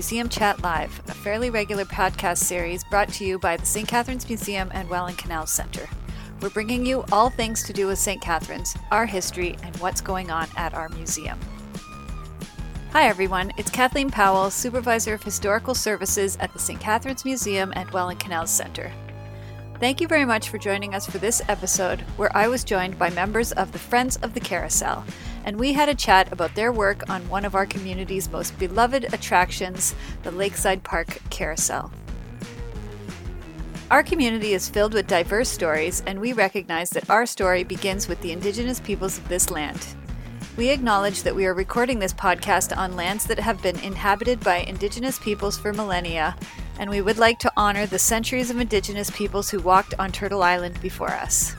Museum Chat Live, a fairly regular podcast series brought to you by the St. Catharines Museum and Welland Canal Center. We're bringing you all things to do with St. Catharines, our history, and what's going on at our museum. Hi, everyone. It's Kathleen Powell, Supervisor of Historical Services at the St. Catharines Museum and Welland Canal Center. Thank you very much for joining us for this episode, where I was joined by members of the Friends of the Carousel, and we had a chat about their work on one of our community's most beloved attractions, the Lakeside Park Carousel. Our community is filled with diverse stories, and we recognize that our story begins with the Indigenous peoples of this land. We acknowledge that we are recording this podcast on lands that have been inhabited by Indigenous peoples for millennia, and we would like to honor the centuries of Indigenous peoples who walked on Turtle Island before us.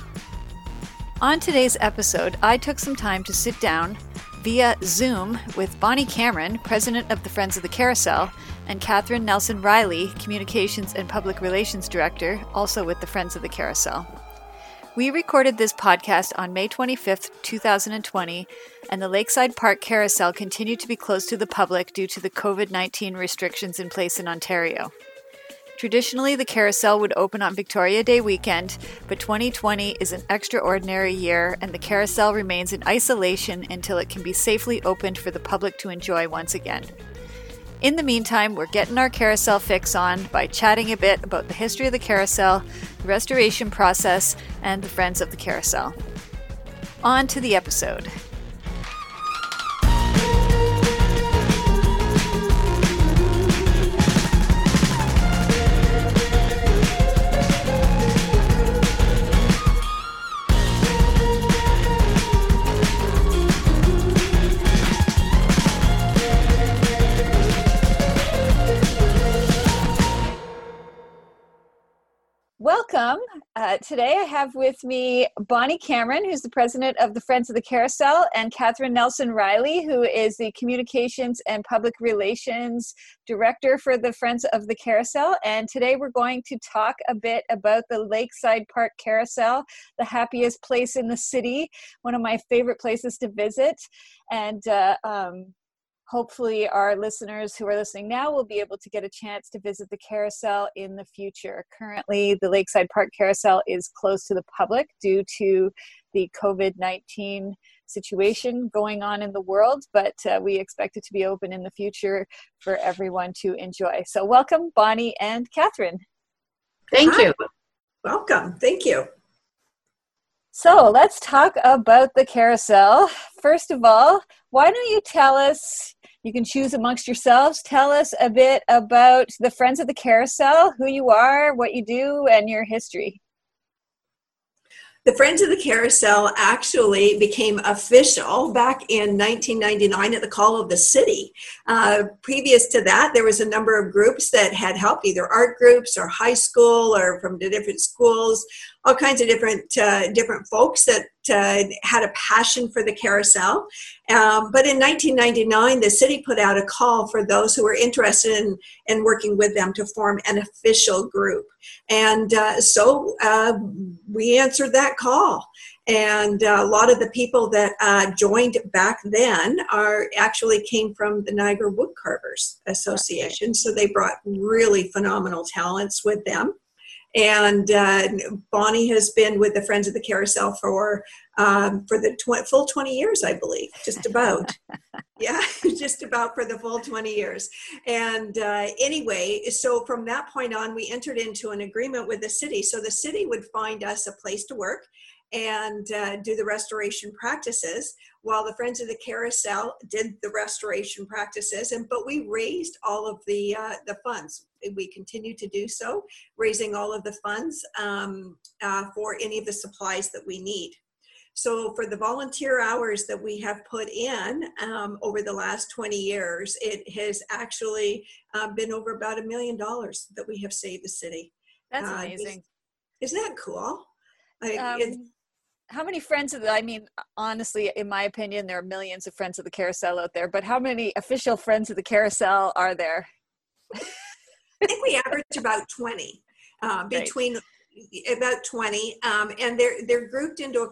On today's episode, I took some time to sit down via Zoom with Bonnie Cameron, president of the Friends of the Carousel, and Katherine Nelson Riley, communications and public relations director, also with the Friends of the Carousel. We recorded this podcast on May 25th, 2020, and the Lakeside Park Carousel continued to be closed to the public due to the COVID 19 restrictions in place in Ontario. Traditionally, the carousel would open on Victoria Day weekend, but 2020 is an extraordinary year, and the carousel remains in isolation until it can be safely opened for the public to enjoy once again. In the meantime, we're getting our carousel fix on by chatting a bit about the history of the carousel, the restoration process, and the friends of the carousel. On to the episode. Welcome. Uh, today I have with me Bonnie Cameron, who's the president of the Friends of the Carousel, and Katherine Nelson Riley, who is the communications and public relations director for the Friends of the Carousel. And today we're going to talk a bit about the Lakeside Park Carousel, the happiest place in the city, one of my favorite places to visit. And uh, um, hopefully our listeners who are listening now will be able to get a chance to visit the carousel in the future. Currently the lakeside park carousel is closed to the public due to the covid-19 situation going on in the world but uh, we expect it to be open in the future for everyone to enjoy. So welcome bonnie and katherine. Thank Hi. you welcome. Thank you. So let's talk about the carousel. First of all, why don't you tell us you can choose amongst yourselves. Tell us a bit about the Friends of the Carousel, who you are, what you do, and your history. The Friends of the Carousel actually became official back in 1999 at the call of the city. Uh, previous to that, there was a number of groups that had helped, either art groups or high school or from the different schools all kinds of different uh, different folks that uh, had a passion for the carousel. Um, but in 1999, the city put out a call for those who were interested in, in working with them to form an official group. And uh, so uh, we answered that call. And uh, a lot of the people that uh, joined back then are actually came from the Niagara Woodcarvers Association. So they brought really phenomenal talents with them. And uh, Bonnie has been with the Friends of the Carousel for um, for the tw- full 20 years, I believe, just about. yeah, just about for the full 20 years. And uh, anyway, so from that point on, we entered into an agreement with the city. So the city would find us a place to work and uh, do the restoration practices while the friends of the carousel did the restoration practices. And but we raised all of the uh, the funds. We continue to do so raising all of the funds um, uh, for any of the supplies that we need. So for the volunteer hours that we have put in um, over the last 20 years it has actually uh, been over about a million dollars that we have saved the city. That's uh, amazing. isn't that cool? Like, um, how many friends of the i mean honestly in my opinion there are millions of friends of the carousel out there but how many official friends of the carousel are there? I think we average about 20 uh, between right. about 20 um, and they're they're grouped into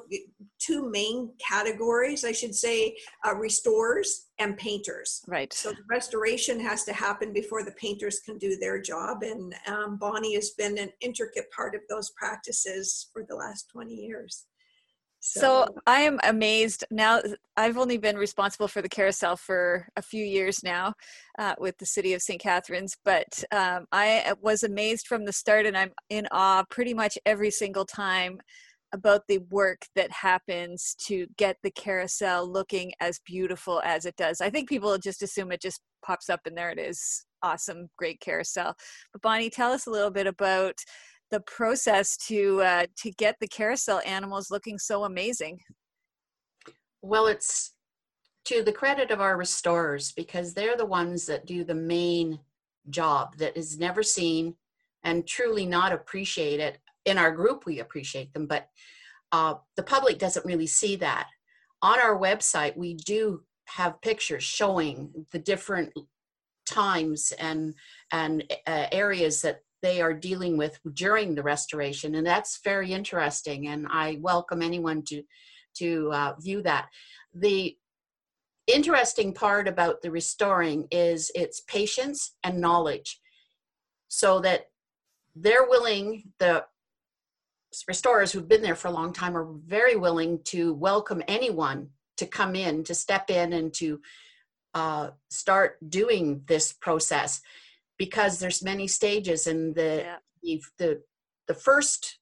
two main categories i should say uh, restorers and painters. Right. So the restoration has to happen before the painters can do their job and um, bonnie has been an intricate part of those practices for the last 20 years so, so, I am amazed now. I've only been responsible for the carousel for a few years now uh, with the city of St. Catharines, but um, I was amazed from the start, and I'm in awe pretty much every single time about the work that happens to get the carousel looking as beautiful as it does. I think people just assume it just pops up and there it is. Awesome, great carousel. But Bonnie, tell us a little bit about the process to uh, to get the carousel animals looking so amazing? Well, it's to the credit of our restorers because they're the ones that do the main job that is never seen and truly not appreciated. In our group, we appreciate them, but uh, the public doesn't really see that. On our website, we do have pictures showing the different times and and uh, areas that they are dealing with during the restoration and that's very interesting and i welcome anyone to to uh, view that. The interesting part about the restoring is its patience and knowledge so that they're willing the restorers who've been there for a long time are very willing to welcome anyone to come in to step in and to uh, start doing this process because there's many stages and the yeah. the the first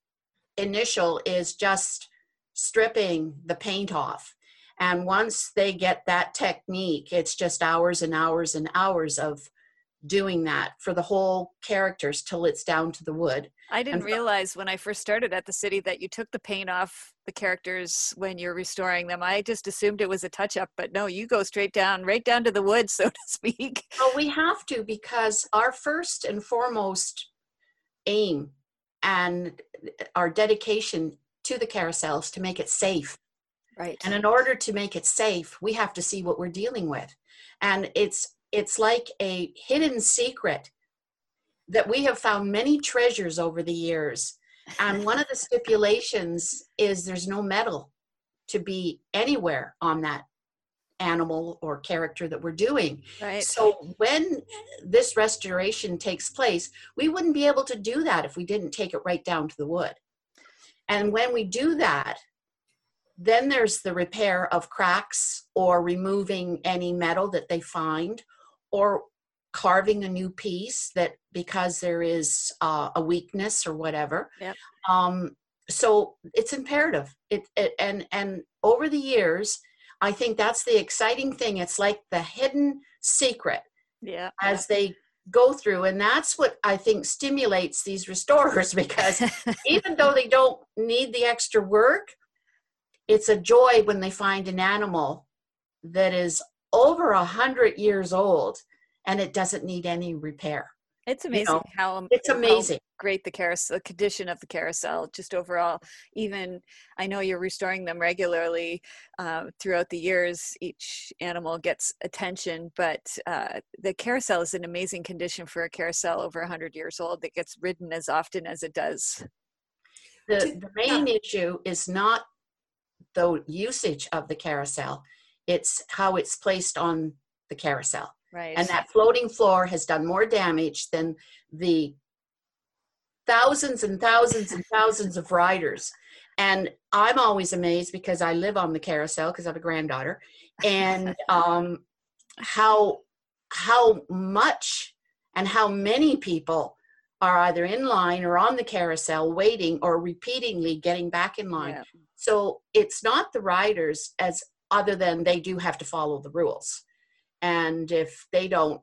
initial is just stripping the paint off and once they get that technique it's just hours and hours and hours of doing that for the whole characters till it's down to the wood. I didn't and realize when I first started at the city that you took the paint off the characters when you're restoring them. I just assumed it was a touch up, but no, you go straight down, right down to the wood, so to speak. Well, we have to because our first and foremost aim and our dedication to the carousels to make it safe. Right. And in order to make it safe, we have to see what we're dealing with. And it's it's like a hidden secret that we have found many treasures over the years. And one of the stipulations is there's no metal to be anywhere on that animal or character that we're doing. Right. So when this restoration takes place, we wouldn't be able to do that if we didn't take it right down to the wood. And when we do that, then there's the repair of cracks or removing any metal that they find or carving a new piece that because there is uh, a weakness or whatever. Yep. um, so it's imperative. It, it, and and over the years i think that's the exciting thing. It's like the hidden secret yeah as they go through and that's what i think stimulates these restorers because even though they don't need the extra work it's a joy when they find an animal that is over a hundred years old and it doesn't need any repair. It's amazing you know, how it's amazing how great the carousel, the condition of the carousel, just overall. Even I know you're restoring them regularly uh, throughout the years. Each animal gets attention, but uh, the carousel is an amazing condition for a carousel over 100 years old that gets ridden as often as it does. The, the main issue is not the usage of the carousel; it's how it's placed on the carousel. Right. And that floating floor has done more damage than the thousands and thousands and thousands of riders. And I'm always amazed because I live on the carousel because I have a granddaughter, and um, how how much and how many people are either in line or on the carousel waiting or repeatedly getting back in line. Yeah. So it's not the riders as other than they do have to follow the rules and if they don't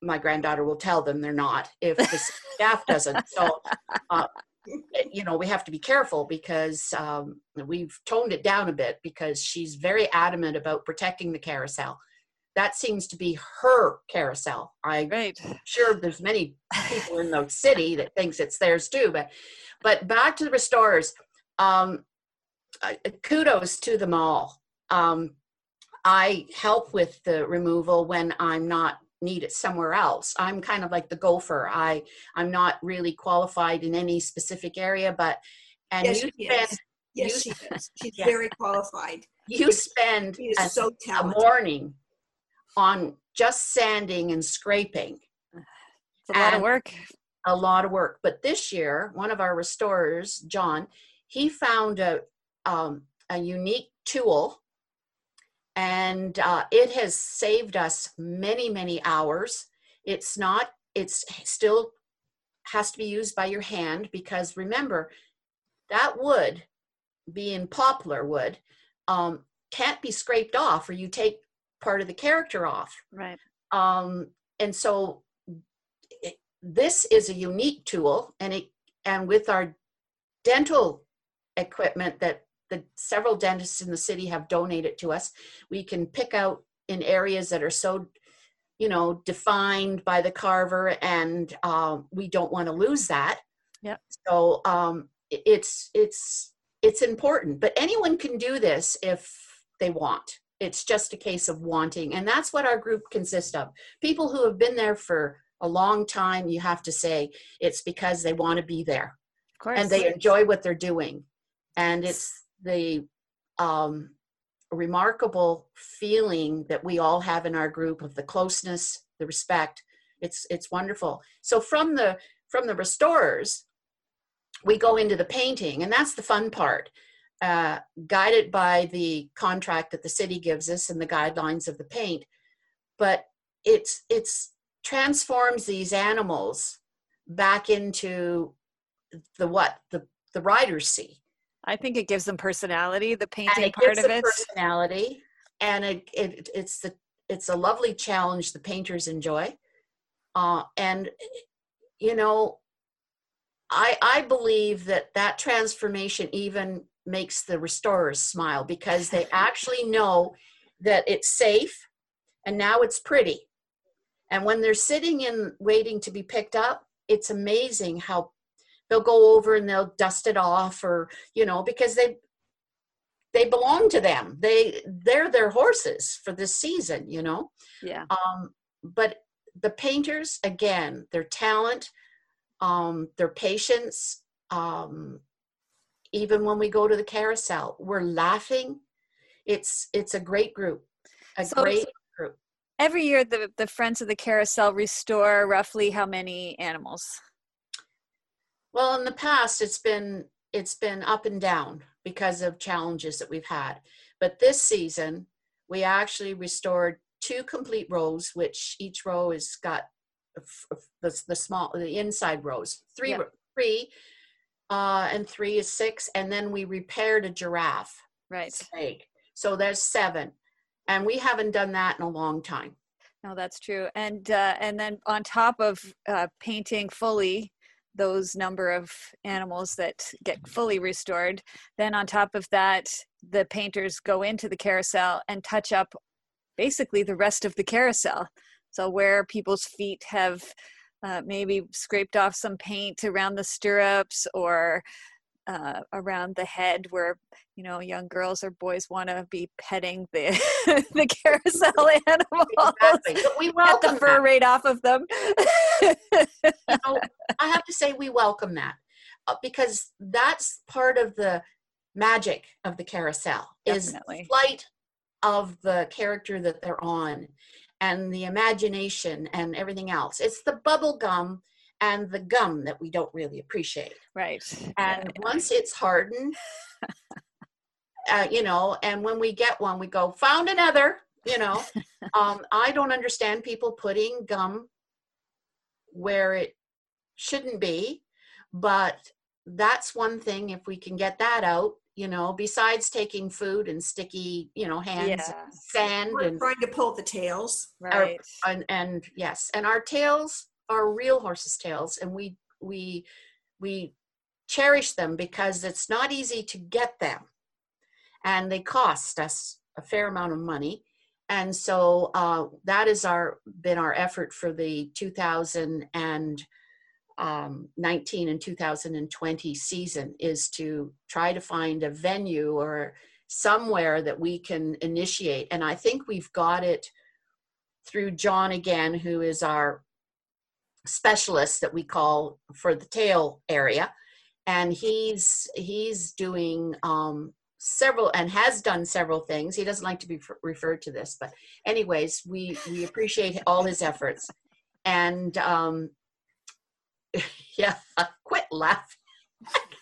my granddaughter will tell them they're not if the staff doesn't. So uh, you know we have to be careful because um, we've toned it down a bit because she's very adamant about protecting the carousel. That seems to be her carousel. I'm right. sure there's many people in the city that thinks it's theirs too but but back to the restorers um, uh, kudos to them all. Um, I help with the removal when I'm not need it somewhere else. I'm kind of like the gopher. I I'm not really qualified in any specific area, but and Yes, you she spend is. Yes, you- she is. She's Yeah. very qualified. you spend She is a, so a morning on just sanding and scraping. It's a lot of work. a lot of work. But this year, one of our restorers, John, he found a um, a unique tool, and uh, it has saved us many many hours. It's not. It's still has to be used by your hand because remember that wood, being poplar wood, um, can't be scraped off, or you take part of the character off Right. um, and so it, this is a unique tool and it and with our dental equipment that the several dentists in the city have donated to us. We can pick out in areas that are so you know defined by the carver and um, we don't want to lose that. Yep. so um, it's it's it's important but anyone can do this if they want. It's just a case of wanting and that's what our group consists of. People who have been there for a long time you have to say it's because they want to be there. Of course. and they enjoy what they're doing. And it's the um, remarkable feeling that we all have in our group of the closeness the respect. It's it's wonderful. So from the from the restorers we go into the painting and that's the fun part uh, guided by the contract that the city gives us and the guidelines of the paint. But it's it's transforms these animals back into the what? The the riders see I think it gives them personality, the painting it part of it. personality and it, it it's the it's a lovely challenge the painters enjoy uh, and you know i i believe that that transformation even makes the restorers smile because they actually know that it's safe and now it's pretty and when they're sitting and waiting to be picked up it's amazing how they'll go over and they'll dust it off or you know because they they belong to them they they're their horses for this season you know Yeah. um but the painters again their talent um their patience um even when we go to the carousel we're laughing it's it's a great group a So- great Every year, the, the Friends of the Carousel restore roughly how many animals? Well, in the past, it's been it's been up and down because of challenges that we've had. But this season, we actually restored two complete rows, which each row has got the, the small the inside rows three Yep. three, uh, and three is six, and then we repaired a giraffe Right. leg. So there's seven, and we haven't done that in a long time. No, that's true. And uh, and then on top of uh, painting fully those number of animals that get fully restored, then on top of that, the painters go into the carousel and touch up basically the rest of the carousel. So where people's feet have uh, maybe scraped off some paint around the stirrups or uh, around the head where you know young girls or boys want to be petting the the carousel animals Exactly. We get welcome the fur that. right off of them you know, I have to say we welcome that uh, because that's part of the magic of the carousel is Definitely. flight of the character that they're on and the imagination and everything else. It's the bubble gum and the gum that we don't really appreciate. right And once it's hardened, uh, you know, and when we get one, we go, found another, you know. um, I don't understand people putting gum where it shouldn't be, but that's one thing if we can get that out, you know, besides taking food and sticky, you know, hands, Yeah. and sand We're and, trying to pull the tails. right and and yes, and our tails are real horses' tails, and we we we cherish them because it's not easy to get them, and they cost us a fair amount of money, and so uh, that is our been our effort for the 2019 and 2020 season is to try to find a venue or somewhere that we can initiate, and I think we've got it through John again, who is our specialist that we call for the tail area, and he's he's doing um, several and has done several things. He doesn't like to be referred to this, but anyways, we we appreciate all his efforts. And um, yeah, quit laughing.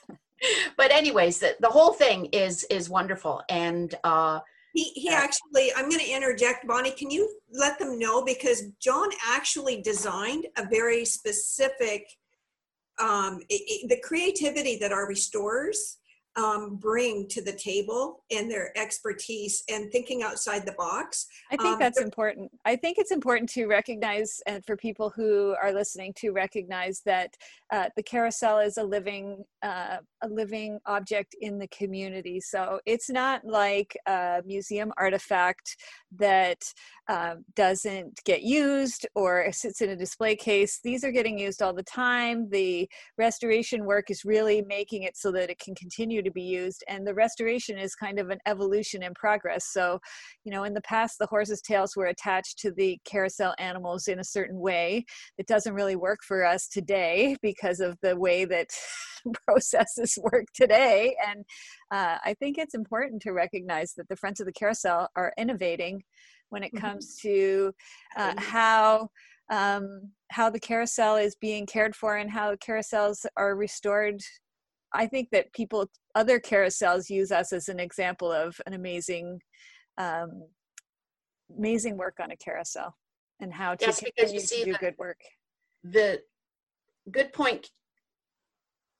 but anyways, the, the whole thing is is wonderful, and uh, he he actually. I'm going to interject, Bonnie. Can you let them know because John actually designed a very specific. Um, it, it, the creativity that our restorers um, bring to the table and their expertise and thinking outside the box. I think um, that's important. I think it's important to recognize, and for people who are listening, to recognize that uh, the carousel is a living, uh, a living object in the community. So it's not like a museum artifact that uh, doesn't get used or sits in a display case. These are getting used all the time. The restoration work is really making it so that it can continue to be used and the restoration is kind of an evolution in progress so you know in the past the horse's tails were attached to the carousel animals in a certain way it doesn't really work for us today because of the way that processes work today and uh, i think it's important to recognize that the friends of the carousel are innovating when it mm-hmm. comes to uh, how um, how the carousel is being cared for and how carousels are restored I think that people, other carousels use us as an example of an amazing, um, amazing work on a carousel and how to yes, continue to do good work. The good point,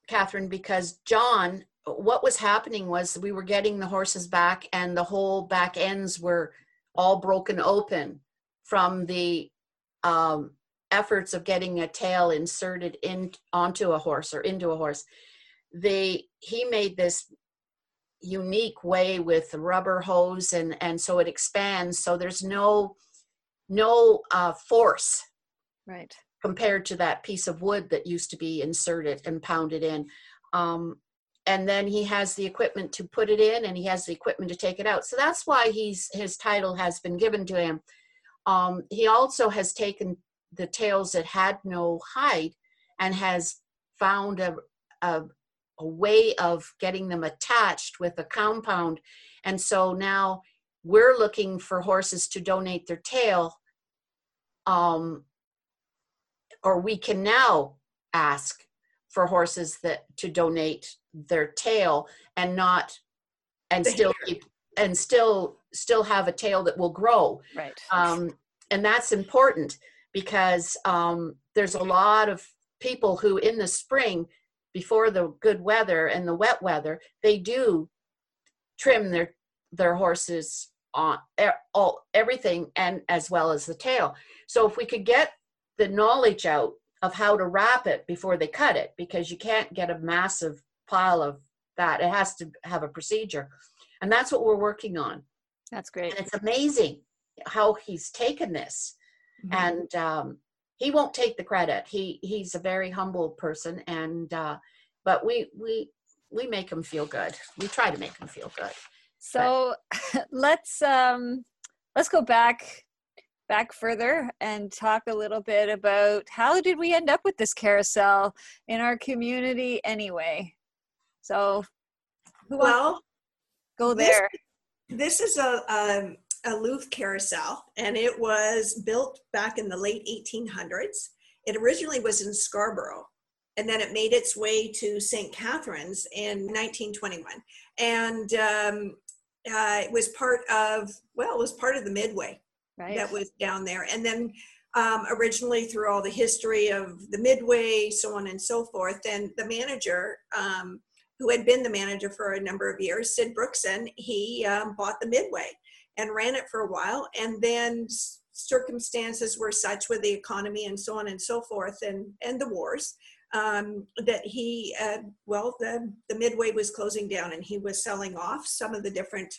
Katherine, because John, what was happening was we were getting the horses back and the whole back ends were all broken open from the um, efforts of getting a tail inserted in onto a horse or into a horse. They he made this unique way with rubber hose and and so it expands. So there's no no uh, force right compared to that piece of wood that used to be inserted and pounded in um, and then he has the equipment to put it in and he has the equipment to take it out so that's why he's his title has been given to him um, he also has taken the tails that had no hide and has found a, a, a way of getting them attached with a compound. And so now we're looking for horses to donate their tail. Um, or we can now ask for horses that to donate their tail and not and still keep and still still have a tail that will grow. Right. Um, and that's important because um, there's a lot of people who in the spring before the good weather and the wet weather, they do trim their their horses on all everything and as well as the tail. So if we could get the knowledge out of how to wrap it before they cut it, because you can't get a massive pile of that. It has to have a procedure. And that's what we're working on. That's great. And it's amazing how he's taken this. Mm-hmm. And um, he won't take the credit. He he's a very humble person, and uh, but we we we make him feel good. We try to make him feel good. So let's um, let's go back back further and talk a little bit about how did we end up with this carousel in our community anyway. So well, go there. This, this is a, a a Looff carousel, and it was built back in the late 1800s. It originally was in Scarborough, and then it made its way to St. Catharines in 1921. And um, uh, it was part of, well, it was part of the Midway right. that was down there. And then um, originally through all the history of the Midway, so on and so forth, and the manager, um, who had been the manager for a number of years, Sid Brookson, he um, bought the Midway and ran it for a while. And then circumstances were such with the economy and so on and so forth and, and the wars um, that he, uh, well, the, the Midway was closing down and he was selling off some of the different,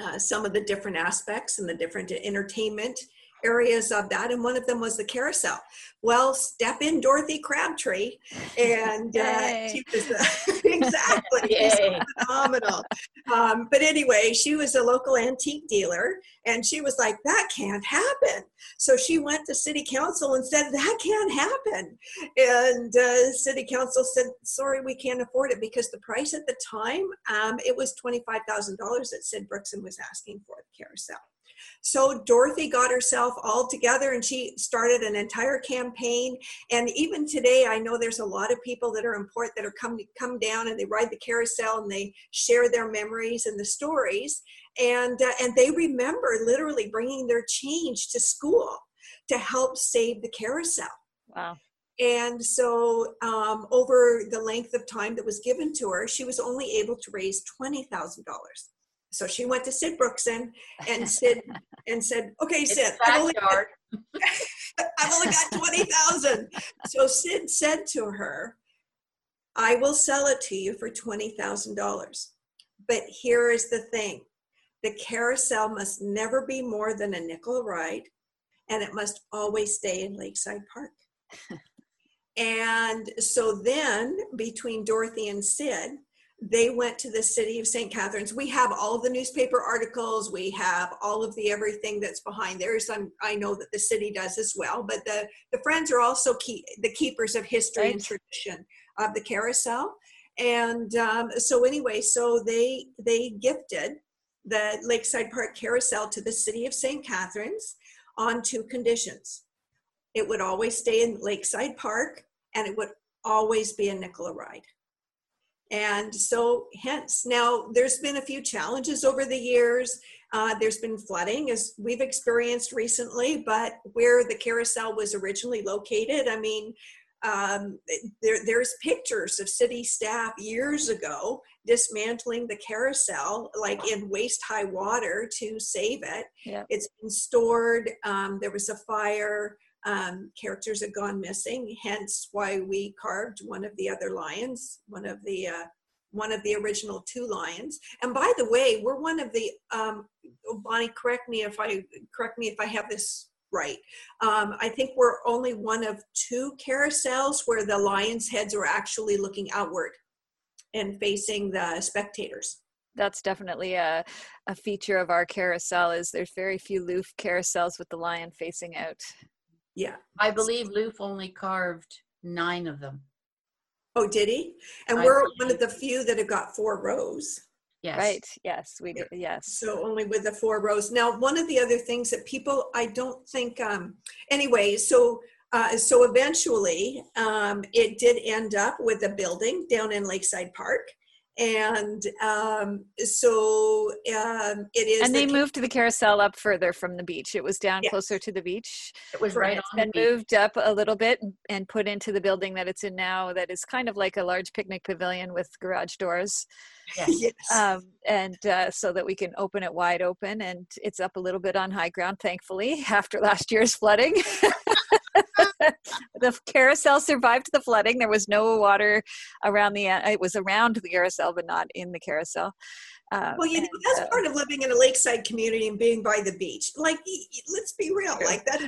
uh, some of the different aspects and the different entertainment areas of that, and one of them was the carousel. Well, step in Dorothy Crabtree, and uh, she was uh, exactly phenomenal. Um, but anyway, she was a local antique dealer, and she was like, "That can't happen." So she went to city council and said, "That can't happen," and uh, city council said, "Sorry, we can't afford it because the price at the time um, it was twenty five thousand dollars that Sid Brookson was asking for the carousel." So Dorothy got herself all together and she started an entire campaign. And even today, I know there's a lot of people that are in port that are come come down and they ride the carousel and they share their memories and the stories. And uh, and they remember literally bringing their change to school to help save the carousel. Wow. And so, um, over the length of time that was given to her, she was only able to raise twenty thousand dollars. So she went to Sid Brookson and Sid and said, "Okay, Sid, I've only, got, I've only got twenty thousand. So Sid said to her, "I will sell it to you for twenty thousand dollars, but here is the thing: the carousel must never be more than a nickel ride, and it must always stay in Lakeside Park." and so then, between Dorothy and Sid, they went to the city of St. Catharines. We have all of the newspaper articles. We have all of the everything that's behind there. Some I know that the city does as well, but the the Friends are also key, the keepers of history right. and tradition of the carousel. And um, so anyway, so they they gifted the Lakeside Park Carousel to the city of St. Catharines on two conditions. It would always stay in Lakeside Park, and it would always be a nickel ride. And so, hence, now there's been a few challenges over the years. Uh, there's been flooding, as we've experienced recently, but where the carousel was originally located, I mean, um, there, there's pictures of city staff years ago dismantling the carousel like in waist high water to save it. Yeah. It's been stored. Um, there was a fire um, characters had gone missing, hence why we carved one of the other lions, one of the uh, one of the original two lions. And by the way, we're one of the um, Bonnie. Correct me if I correct me if I have this right. Um, I think we're only one of two carousels where the lions' heads are actually looking outward and facing the spectators that's definitely a, a feature of our carousel is there's very few Looff carousels with the lion facing out yeah. I believe Looff only carved nine of them. Oh, did he? And I we're one of the few that have got four rows. Yes. Right. Yes, we do. Yes. So only with the four rows. Now, one of the other things that people, I don't think, um, anyway, so uh, so eventually um, it did end up with a building down in Lakeside Park and um, so um, it is. And they the, moved the carousel up further from the beach. It was down yes. closer to the beach. It was right on. And moved up a little bit and put into the building that it's in now. That is kind of like a large picnic pavilion with garage doors. Yes. yes. Um, and uh, so that we can open it wide open, and it's up a little bit on high ground, thankfully, after last year's flooding. the carousel survived the flooding. There was no water around the. It was around the carousel, but not in the carousel. Um, well, you know, that's uh, part of living in a lakeside community and being by the beach. Like, let's be real, like that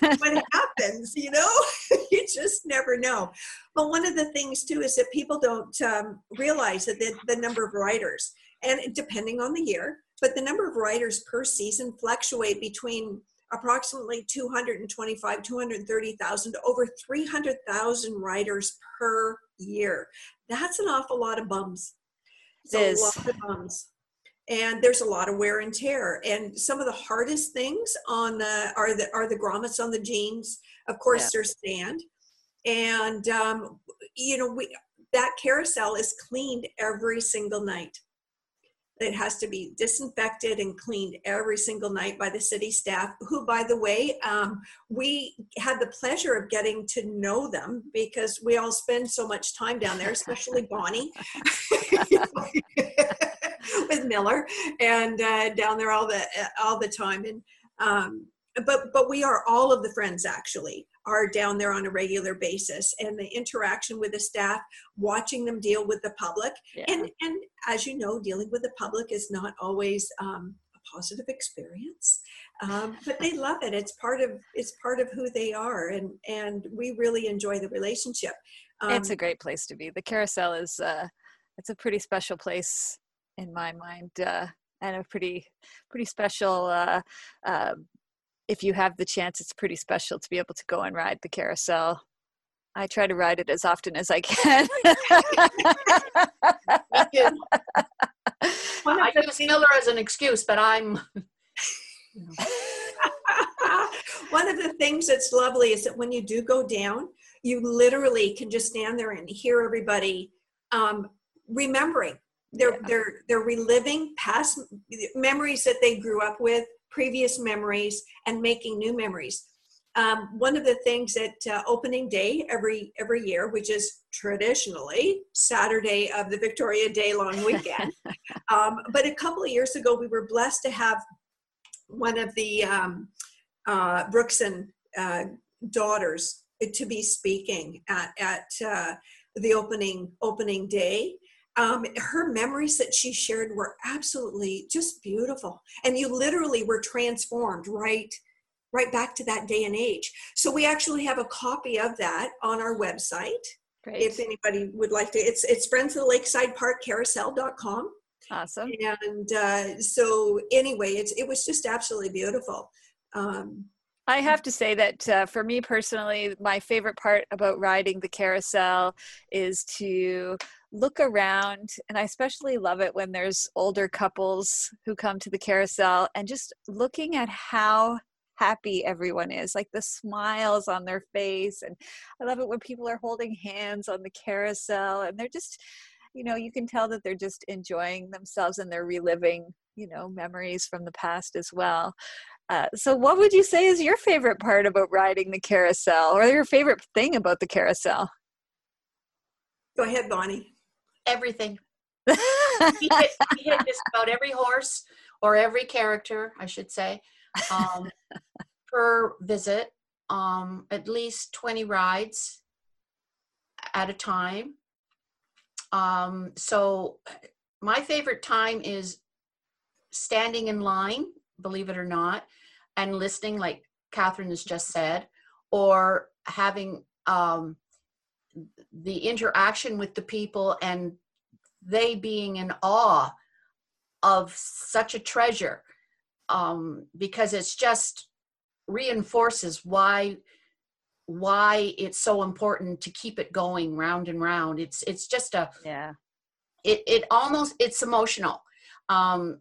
what happens, you know? you just never know. But one of the things, too, is that people don't um, realize that the, the number of riders, and depending on the year, but the number of riders per season fluctuate between approximately 225, 230,000 to over 300,000 riders per year. That's an awful lot of bums. It's it is. a lot of bums. And there's a lot of wear and tear. And some of the hardest things on the are the are the grommets on the jeans. Of course, yeah. their sand, And um, you know, we that carousel is cleaned every single night. It has to be disinfected and cleaned every single night by the city staff, who, by the way, um, we had the pleasure of getting to know them because we all spend so much time down there, especially Bonnie with Miller, and uh, down there all the all the time. And um, but but we are all of the friends actually are down there on a regular basis and the interaction with the staff watching them deal with the public yeah. and and as you know dealing with the public is not always um, a positive experience um, but they love it. It's part of it's part of who they are, and and we really enjoy the relationship. Um, it's a great place to be. The carousel is uh, it's a pretty special place in my mind, uh, and a pretty pretty special. Uh, uh, if you have the chance, it's pretty special to be able to go and ride the carousel. I try to ride it as often as I can. I use Miller as an excuse, but I'm. One of the things that's lovely is that when you do go down, you literally can just stand there and hear everybody um, remembering. They're yeah. they're they're reliving past memories that they grew up with, previous memories, and making new memories. Um, one of the things at uh, opening day every every year, which is traditionally Saturday of the Victoria Day long weekend, um, but a couple of years ago we were blessed to have one of the um, uh, Brookson uh, daughters to be speaking at at uh, the opening opening day. Um, her memories that she shared were absolutely just beautiful, and you literally were transformed right right back to that day and age. So we actually have a copy of that on our website. Great. If anybody would like to, it's it's friends of the lakeside park carousel.com. Awesome. And uh, so anyway, it's it was just absolutely beautiful. Um, I have to say that uh, for me personally, my favorite part about riding the carousel is to look around, and I especially love it when there's older couples who come to the carousel and just looking at how happy everyone is like the smiles on their face and i love it when people are holding hands on the carousel and they're just you know you can tell that they're just enjoying themselves and they're reliving you know memories from the past as well. Uh, so what would you say is your favorite part about riding the carousel or your favorite thing about the carousel? Go ahead bonnie everything he, hit, he hit just about every horse or every character i should say um, per visit, um, at least 20 rides at a time. Um, so my favorite time is standing in line, believe it or not, and listening, like Katherine has just said, or having um, the interaction with the people and they being in awe of such a treasure um, because it's just reinforces why why it's so important to keep it going round and round. It's it's just a yeah. it it almost it's emotional um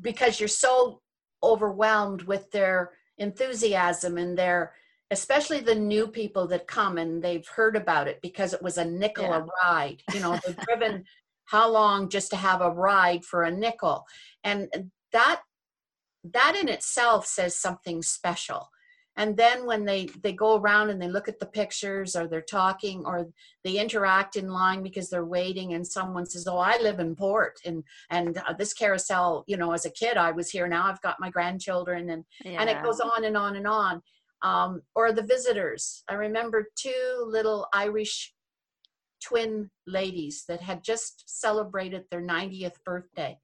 because you're so overwhelmed with their enthusiasm and their especially the new people that come and they've heard about it because it was a nickel yeah. a ride you know they've driven how long just to have a ride for a nickel and that that in itself says something special and then when they they go around and they look at the pictures or they're talking or they interact in line because they're waiting and someone says oh i live in port and and uh, this carousel you know as a kid i was here now i've got my grandchildren and yeah. and it goes on and on and on um, or the visitors. I remember two little irish twin ladies that had just celebrated their 90th birthday.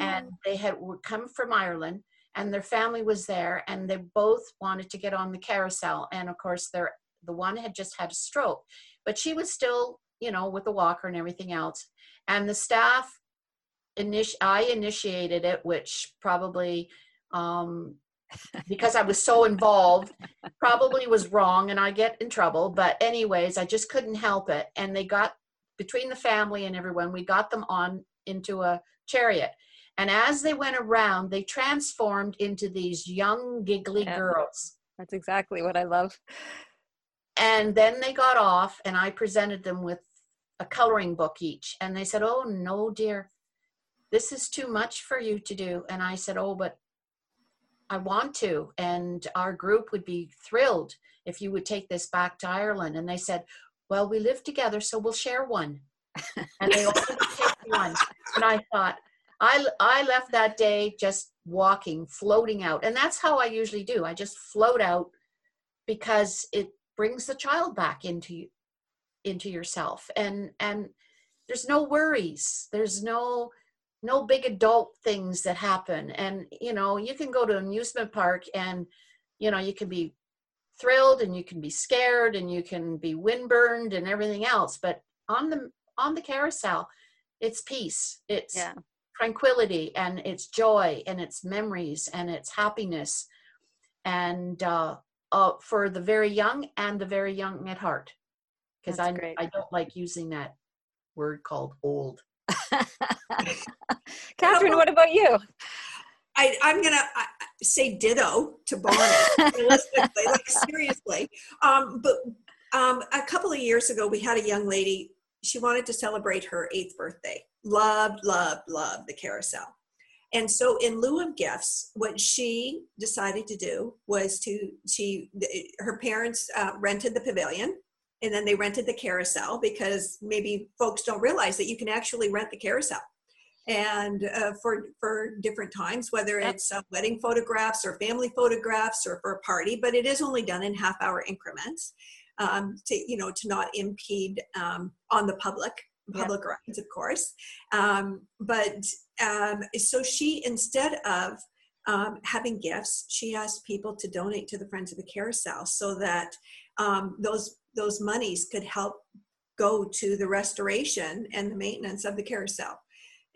And they had come from Ireland and their family was there and they both wanted to get on the carousel. And of course their the one had just had a stroke but she was still you know with the walker and everything else. And the staff initi- I initiated it which probably um, because I was so involved, probably was wrong and I get in trouble. But, anyways, I just couldn't help it. And they got between the family and everyone, we got them on into a chariot. And as they went around, they transformed into these young, giggly yeah, girls. That's exactly what I love. And then they got off, and I presented them with a coloring book each. And they said, Oh, no, dear, this is too much for you to do. And I said, Oh, but I want to. And our group would be thrilled if you would take this back to Ireland. And they said, Well, we live together, so we'll share one. and they all take one. And I thought, I, I left that day just walking, floating out. And that's how I usually do. I just float out because it brings the child back into into yourself. And and there's no worries. There's no no big adult things that happen. And you know you can go to an amusement park and you know you can be thrilled and you can be scared and you can be windburned and everything else. But on the on the carousel it's peace it's yeah. tranquility and it's joy and it's memories and it's happiness. And uh, uh, for the very young and the very young at heart. Because I, I don't like using that word called old Katherine, what about you? I, am gonna say ditto to Bonnie. like seriously, um, but um, a couple of years ago, we had a young lady. She wanted to celebrate her eighth birthday. Loved, loved, loved the carousel. And so, in lieu of gifts, what she decided to do was to she her parents uh, rented the pavilion and then they rented the carousel because maybe folks don't realize that you can actually rent the carousel. And uh, for for different times whether it's uh, wedding photographs or family photographs or for a party but it is only done in half hour increments um, to you know to not impede um, on the public public rights of course. Um, but um, so she instead of um, having gifts she asked people to donate to the friends of the carousel so that um, those those monies could help go to the restoration and the maintenance of the carousel.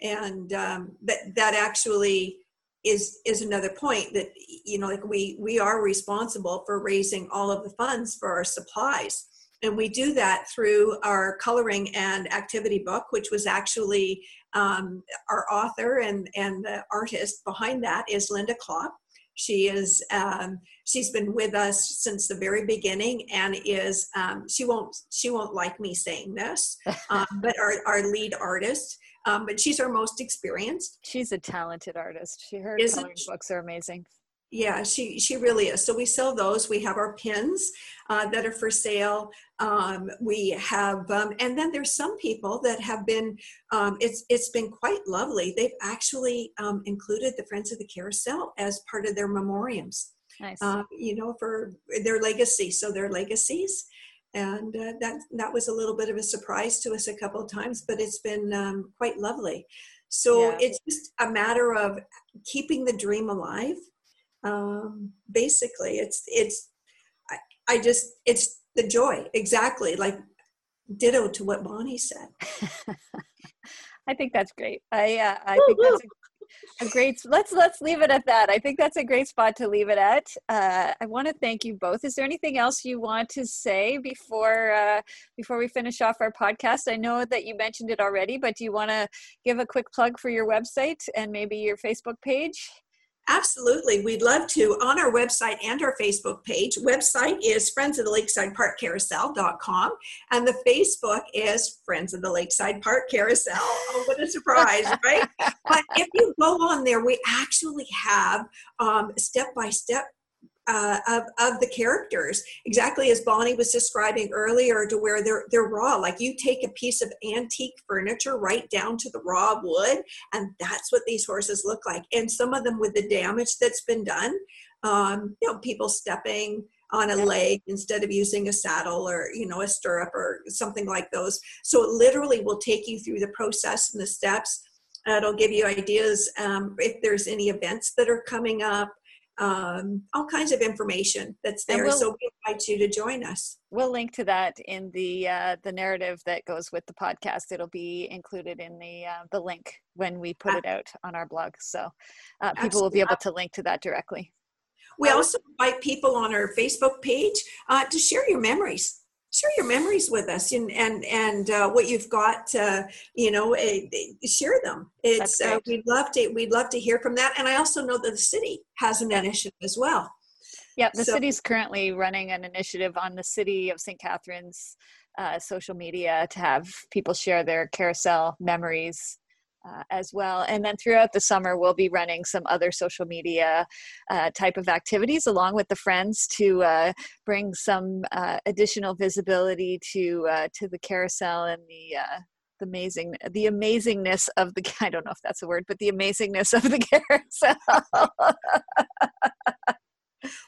And um, that that actually is is another point that you know like we we are responsible for raising all of the funds for our supplies. And we do that through our coloring and activity book which was actually um, our author and and the artist behind that is linda klopp she is um, she's been with us since the very beginning and is um, she won't she won't like me saying this, um, but our, our lead artist. Um, but she's our most experienced. She's a talented artist. She her Isn't coloring she? books are amazing yeah she she really is. So we sell those. We have our pins uh, that are for sale. Um, we have um, and then there's some people that have been um, it's it's been quite lovely. They've actually um, included the friends of the carousel as part of their memoriams. Nice. Uh, you know for their legacy. So their legacies. And uh, that that was a little bit of a surprise to us a couple of times but it's been um, quite lovely. So yeah. it's just a matter of keeping the dream alive um, basically it's it's I, I just it's the joy exactly like ditto to what bonnie said. I think that's great. I uh, i think that's a, a, great let's let's leave it at that. I think that's a great spot to leave it at. Uh, i want to thank you both. Is there anything else you want to say before uh, before we finish off our podcast? I know that you mentioned it already but do you want to give a quick plug for your website and maybe your facebook page Absolutely. We'd love to on our website and our Facebook page. Website is Friends of the Lakeside Park Carousel.com and the Facebook is Friends of the Lakeside Park Carousel. Oh, what a surprise, right? But if you go on there, we actually have um, step by step uh, of, of the characters, exactly as Bonnie was describing earlier, to where they're they're raw. Like you take a piece of antique furniture right down to the raw wood, and that's what these horses look like. And some of them with the damage that's been done, um, you know, people stepping on a leg instead of using a saddle or you know a stirrup or something like those. So it literally will take you through the process and the steps. It'll give you ideas um, if there's any events that are coming up um, all kinds of information that's there. We'll, so we invite you to join us. We'll link to that in the uh, the narrative that goes with the podcast. It'll be included in the uh, the link when we put it out on our blog, so uh, people will be able to link to that directly. We also invite people on our Facebook page uh, to share your memories share your memories with us and and and uh, what you've got uh, you know uh, share them. It's uh, we'd love to we'd love to hear from that. And i also know that the city has an initiative as well. Yeah the so, city's currently running an initiative on the city of st catharines uh, social media to have people share their carousel memories uh, as well. And then throughout the summer, we'll be running some other social media uh, type of activities along with the friends to uh, bring some uh, additional visibility to uh, to the carousel and the uh, the amazing the amazingness of the I don't know if that's a word, but the amazingness of the carousel.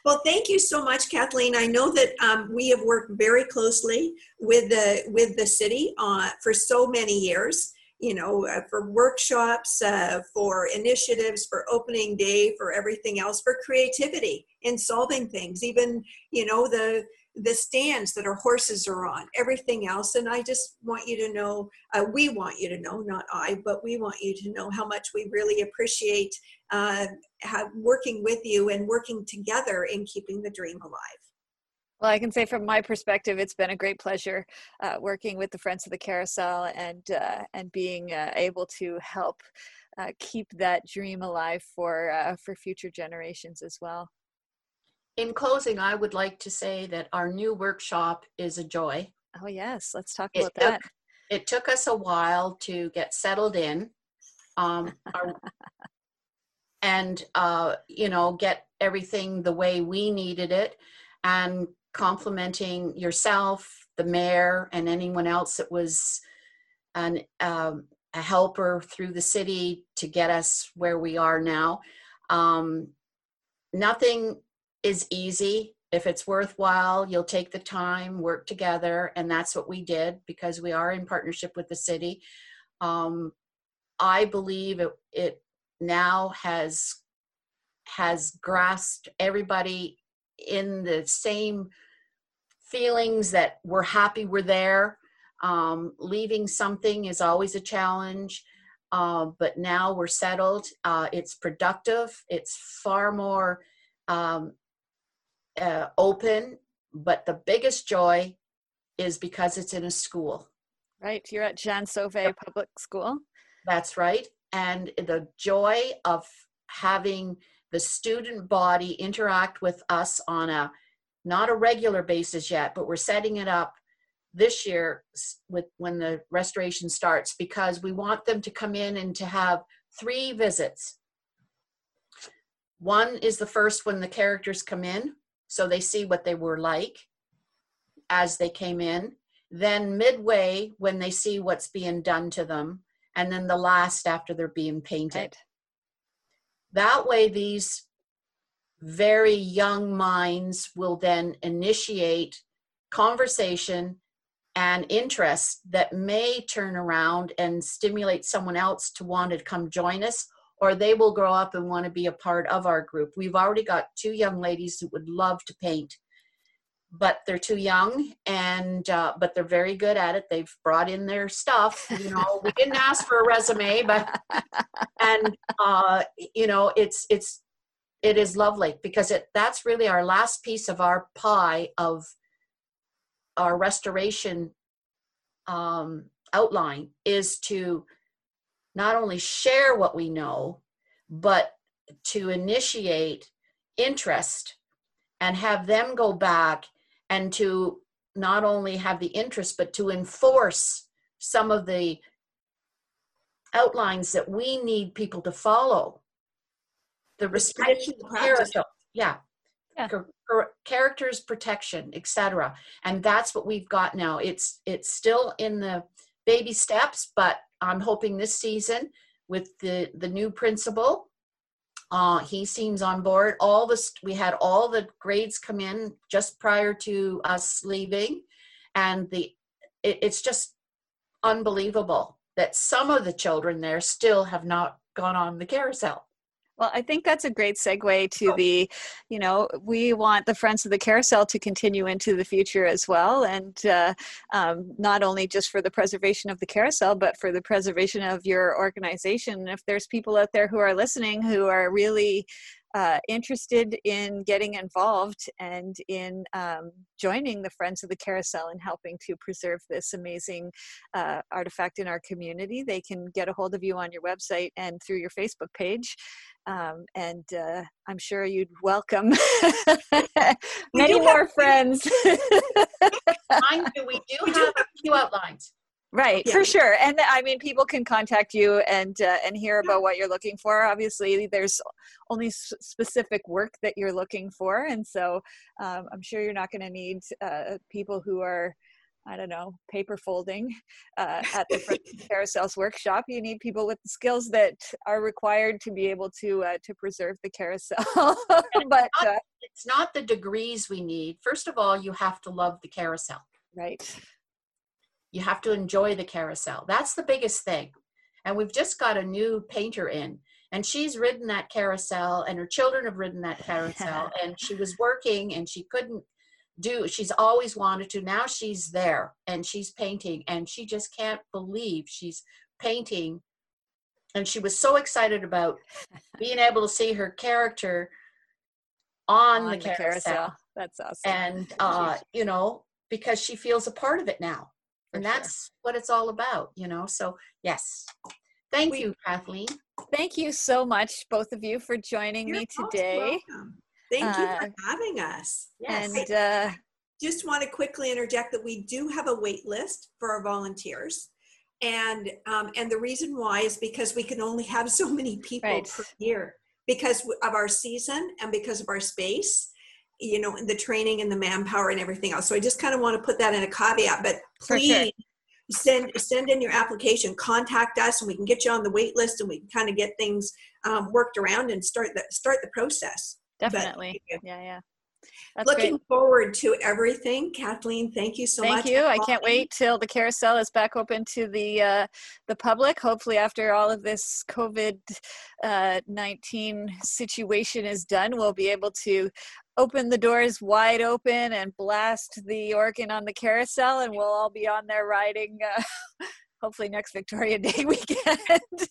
Well, thank you so much, Kathleen. I know that um, we have worked very closely with the with the city for so many years, you know, uh, for workshops, uh, for initiatives, for opening day, for everything else, for creativity in solving things, even, you know, the the stands that our horses are on, everything else. And I just want you to know, uh, we want you to know, not I, but we want you to know how much we really appreciate uh, working with you and working together in keeping the dream alive. Well, I can say from my perspective, it's been a great pleasure uh, working with the Friends of the Carousel and uh, and being uh, able to help uh, keep that dream alive for uh, for future generations as well. In closing, I would like to say that our new workshop is a joy. Oh yes, let's talk It about that. it took us a while to get settled in. Um, our- and uh, you know get everything the way we needed it and complimenting yourself the mayor and anyone else that was an um, a helper through the city to get us where we are now. Um, nothing is easy. If it's worthwhile you'll take the time work together and that's what we did because we are in partnership with the city. Um, i believe it, it now has has grasped everybody in the same feelings that we're happy we're there. Um, leaving something is always a challenge uh, but now we're settled. Uh, it's productive. It's far more um, uh, open but the biggest joy is because it's in a school. Right, you're at Jean Sauvé Public School. That's right. And the joy of having the student body interact with us on a not a regular basis yet, but we're setting it up this year with when the restoration starts because we want them to come in and to have three visits. One is the first when the characters come in, so they see what they were like as they came in. Then midway when they see what's being done to them, and then the last after they're being painted. Right. That way, these very young minds will then initiate conversation and interest that may turn around and stimulate someone else to want to come join us, or they will grow up and want to be a part of our group. We've already got two young ladies who would love to paint, but they're too young and uh, but they're very good at it. They've brought in their stuff. You know, we didn't ask for a resume, but and uh, you know it's it's it is lovely because it that's really our last piece of our pie of our restoration um, outline is to not only share what we know but to initiate interest and have them go back and to not only have the interest but to enforce some of the outlines that we need people to follow. The respect character, yeah. Yeah. Char- char- characters protection, etc. And that's what we've got now. It's it's still in the baby steps, but I'm hoping this season with the the new principal, uh, he seems on board. All this we had all the grades come in just prior to us leaving, and the it, it's just unbelievable that some of the children there still have not gone on the carousel. Well, I think that's a great segue to Oh. the, you know, we want the Friends of the Carousel to continue into the future as well. And uh, um, not only just for the preservation of the carousel, but for the preservation of your organization. If there's people out there who are listening who are really uh, interested in getting involved and in um, joining the Friends of the Carousel and helping to preserve this amazing uh, artifact in our community, they can get a hold of you on your website and through your Facebook page. Um, and uh, I'm sure you'd welcome many more friends. We do have a few outlines. Right, Yeah. for sure. And I mean, people can contact you and uh, and hear about what you're looking for. Obviously, there's only s- specific work that you're looking for, and so um, I'm sure you're not going to need uh, people who are, I don't know, paper folding uh, at the Friends of the Carousels workshop. You need people with the skills that are required to be able to uh, to preserve the carousel. but uh, It's not the degrees we need. First of all, you have to love the carousel. right, You have to enjoy the carousel. That's the biggest thing. And we've just got a new painter in, and she's ridden that carousel, and her children have ridden that carousel, and she was working and she couldn't do she's always wanted to now she's there and she's painting and she just can't believe she's painting and she was so excited about being able to see her character on, on the, carousel. carousel. That's awesome. And uh, you know, because she feels a part of it now. For and that's sure. what it's all about, you know. So yes. Thank we, you, Kathleen. Thank you so much, both of you, for joining You're me today. Thank uh, you for having us. Yes. And uh, just want to quickly interject that we do have a wait list for our volunteers and um, and the reason why is because we can only have so many people right. per year because of our season and because of our space you know the training and the manpower and everything else. So i just kind of want to put that in a caveat but please send send in your application contact us and we can get you on the wait list and we can kind of get things um, worked around and start the start the process. Definitely. but, yeah yeah that's Looking great. forward to everything, Kathleen. Thank you so thank much. Thank you. I can't wait till the carousel is back open to the uh, the public. Hopefully, after all of this COVID uh, nineteen situation is done, we'll be able to open the doors wide open and blast the organ on the carousel, and we'll all be on there riding. Uh, hopefully next Victoria Day weekend.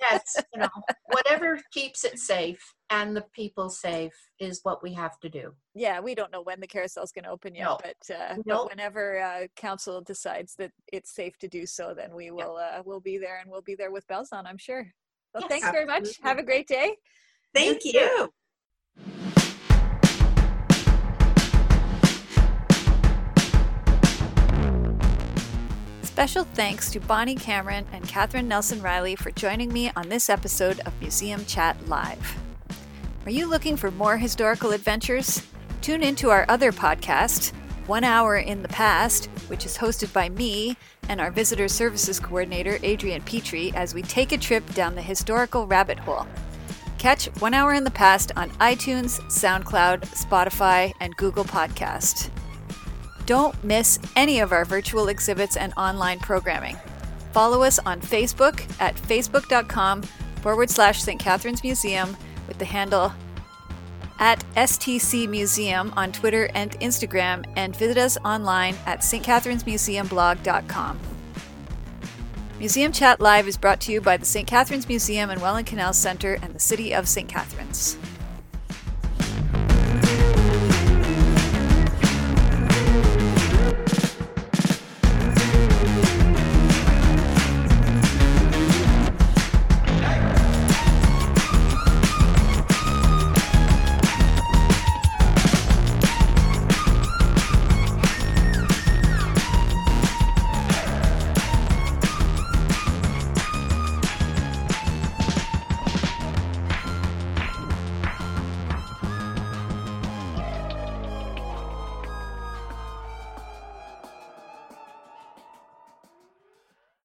yes, you know, whatever keeps it safe and the people safe is what we have to do. Yeah, we don't know when the carousel is going to open yet, no. but uh, but whenever uh, council decides that it's safe to do so, then we will yeah. uh, we'll be there and we'll be there with bells on. I'm sure. Well, yes, thanks absolutely. very much. Have a great day. Thank you. you. Special thanks to Bonnie Cameron and Katherine Nelson Riley for joining me on this episode of Museum Chat Live. Are you looking for more historical adventures? Tune into our other podcast, One Hour in the Past, which is hosted by me and our Visitor Services Coordinator, Adrian Petrie, as we take a trip down the historical rabbit hole. Catch One Hour in the Past on iTunes, SoundCloud, Spotify, and Google Podcast. Don't miss any of our virtual exhibits and online programming. Follow us on Facebook at facebook.com forward slash St. Catharines Museum with the handle at STC Museum on Twitter and Instagram, and visit us online at stcatharinesmuseumblog.com. Museum Chat Live is brought to you by the St. Catharines Museum and Welland Canal Center and the City of St. Catharines.